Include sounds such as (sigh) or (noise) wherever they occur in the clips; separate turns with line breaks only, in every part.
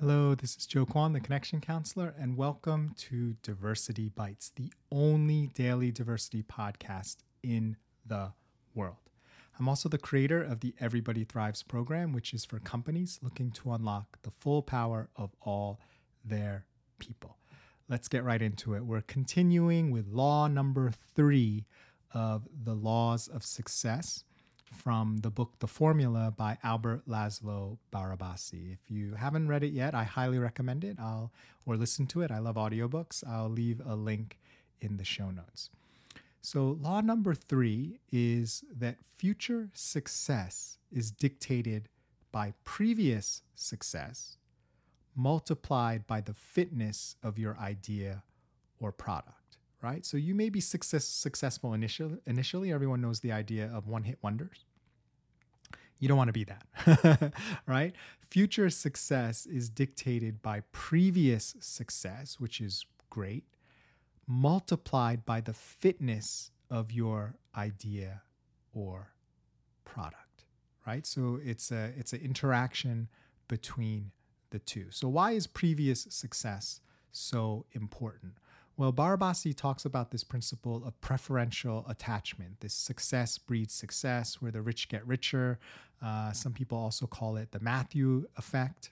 Hello, this is Joe Kwan, the Connection Counselor, and welcome to Diversity Bites, the only daily diversity podcast in the world. I'm also the creator of the Everybody Thrives program, which is for companies looking to unlock the full power of all their people. Let's get right into it. We're continuing with law number three of the laws of success from the book The Formula by Albert Laszlo Barabasi. If you haven't read it yet, I highly recommend it. I'll or listen to it. I love audiobooks. I'll leave a link in the show notes. So, law number 3 is that future success is dictated by previous success multiplied by the fitness of your idea or product, right? So you may be success, successful initially, initially. Everyone knows the idea of one hit wonders. You don't want to be that, (laughs) right? Future success is dictated by previous success, which is great, multiplied by the fitness of your idea or product, right? So it's a it's an interaction between the two. So, why is previous success so important? Well, Barabasi talks about this principle of preferential attachment. This success breeds success, where the rich get richer. Uh, some people also call it the Matthew effect,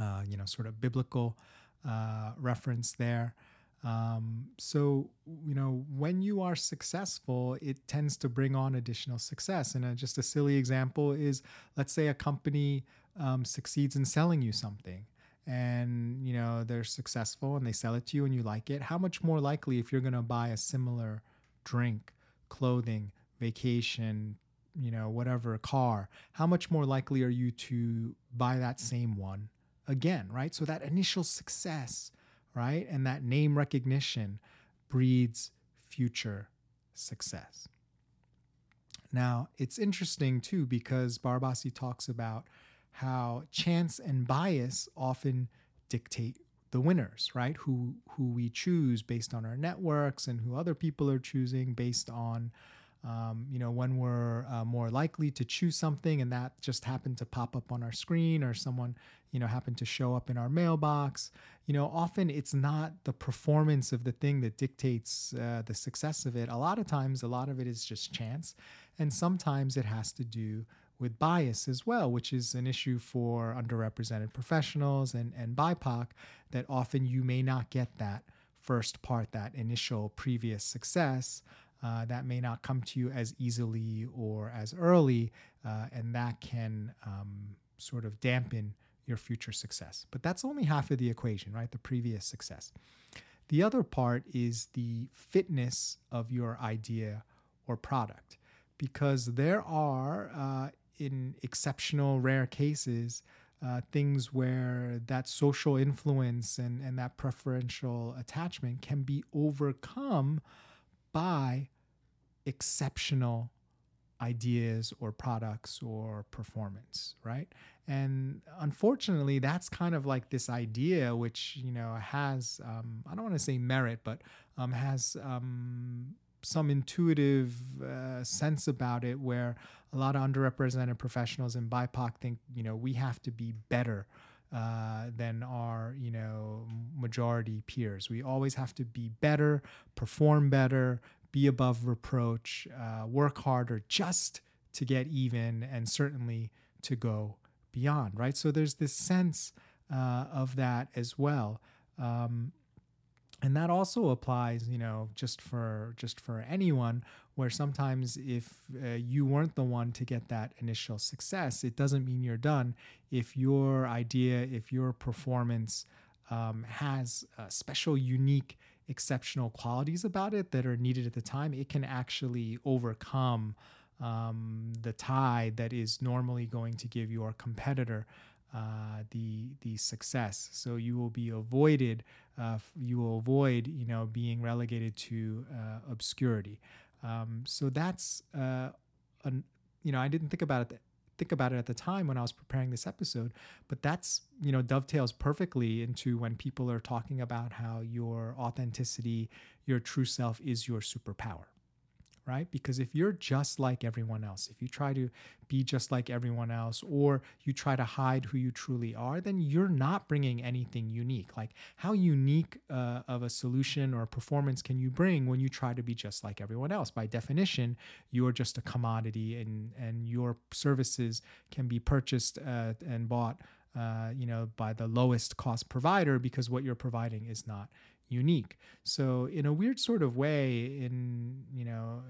uh, you know, sort of biblical uh, reference there. Um, so, you know, when you are successful, it tends to bring on additional success. And uh, just a silly example is let's say a company um, succeeds in selling you something and you know they're successful and they sell it to you and you like it how much more likely if you're going to buy a similar drink clothing vacation you know whatever car how much more likely are you to buy that same one again right? So that initial success right and that name recognition breeds future success. Now it's interesting too because Barabasi talks about how chance and bias often dictate the winners, right? Who who we choose based on our networks and who other people are choosing based on, um, you know, when we're uh, more likely to choose something, and that just happened to pop up on our screen, or someone, you know, happened to show up in our mailbox. You know, often it's not the performance of the thing that dictates uh, the success of it. A lot of times, a lot of it is just chance, and sometimes it has to do with bias as well, which is an issue for underrepresented professionals and, and BIPOC, that often you may not get that first part, that initial previous success. Uh, that may not come to you as easily or as early, uh, and that can um, sort of dampen your future success. But that's only half of the equation, right? The previous success. The other part is the fitness of your idea or product, because there are uh, in exceptional rare cases uh, things where that social influence and, and that preferential attachment can be overcome by exceptional ideas or products or performance right? And unfortunately that's kind of like this idea which you know has um, i don't want to say merit but um, has um, some intuitive uh, sense about it where a lot of underrepresented professionals in BIPOC think, you know, we have to be better uh, than our, you know, majority peers. We always have to be better, perform better, be above reproach, uh, work harder just to get even, and certainly to go beyond, right? So there's this sense uh, of that as well. Um, and that also applies you know just for just for anyone where sometimes if uh, you weren't the one to get that initial success it doesn't mean you're done if your idea if your performance um, has uh, special unique exceptional qualities about it that are needed at the time it can actually overcome um, the tide that is normally going to give your competitor uh, the the success. So you will be avoided. Uh, you will avoid you know being relegated to uh, obscurity. Um, so that's uh, an, you know I didn't think about it think about it at the time when I was preparing this episode, but that's, you know, dovetails perfectly into when people are talking about how your authenticity, your true self is your superpower right? Because if you're just like everyone else, if you try to be just like everyone else, or you try to hide who you truly are, then you're not bringing anything unique. Like, how unique uh, of a solution or a performance can you bring when you try to be just like everyone else? By definition, you're just a commodity, and and your services can be purchased uh, and bought. Uh, you know, by the lowest cost provider because what you're providing is not unique. So in a weird sort of way, in you know,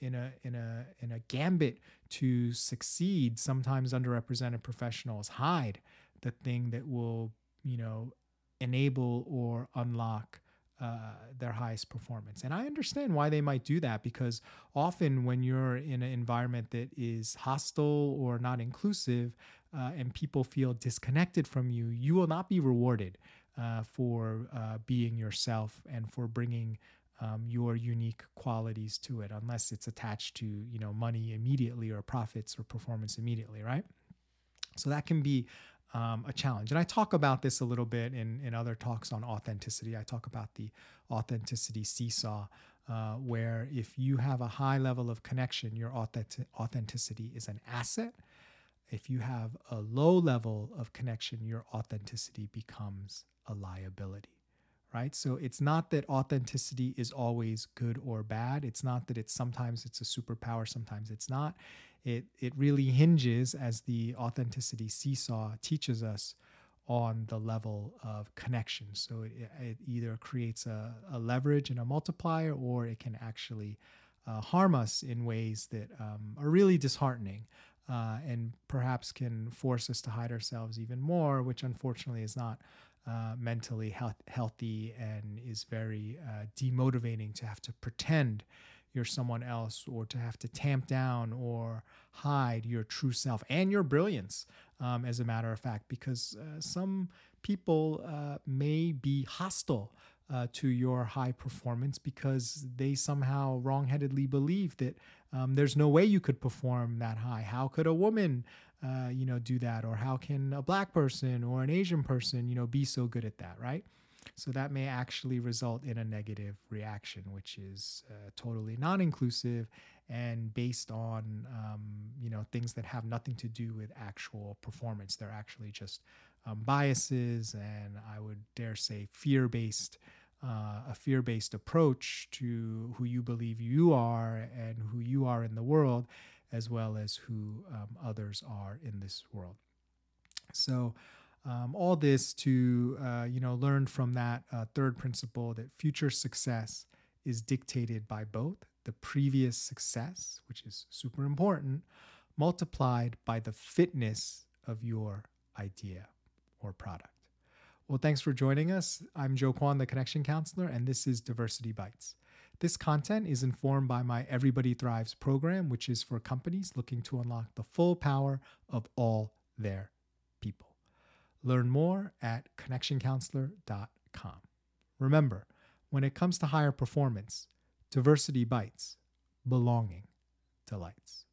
in a in a in a gambit to succeed, sometimes underrepresented professionals hide the thing that will you know enable or unlock uh, their highest performance. And I understand why they might do that because often when you're in an environment that is hostile or not inclusive uh, and people feel disconnected from you, you will not be rewarded uh, for uh, being yourself and for bringing um, your unique qualities to it, unless it's attached to you know money immediately or profits or performance immediately, right? So that can be um, a challenge. And I talk about this a little bit in, in other talks on authenticity. I talk about the authenticity seesaw, uh, where if you have a high level of connection, your authentic- authenticity is an asset. If you have a low level of connection, your authenticity becomes a liability right? So it's not that authenticity is always good or bad. It's not that it's sometimes it's a superpower sometimes it's not. It it really hinges as the authenticity seesaw teaches us on the level of connection. So it, it either creates a, a, leverage and a multiplier or it can actually uh, harm us in ways that um, are really disheartening uh, and perhaps can force us to hide ourselves even more, which unfortunately is not uh, mentally health- healthy and is very uh, demotivating to have to pretend you're someone else or to have to tamp down or hide your true self and your brilliance, um, as a matter of fact, because uh, some people uh, may be hostile. Uh, to your high performance because they somehow wrongheadedly believe that um, there's no way you could perform that high. How could a woman uh, you know, do that? Or how can a black person or an Asian person, you know, be so good at that, right? So that may actually result in a negative reaction, which is uh, totally non-inclusive and based on um, you know things that have nothing to do with actual performance. They're actually just um, biases, and I would dare say fear-based. Uh, a fear based approach to who you believe you are and who you are in the world as well as who um, others are in this world. So, um, all this to uh, you know learn from that uh, third principle that future success is dictated by both the previous success, which is super important, multiplied by the fitness of your idea or product. Well, thanks for joining us. I'm Joe Kwan, the Connection Counselor, and this is Diversity Bites. This content is informed by my Everybody Thrives program, which is for companies looking to unlock the full power of all their people. Learn more at connectioncounselor.com. Remember, when it comes to higher performance, diversity bites, belonging delights.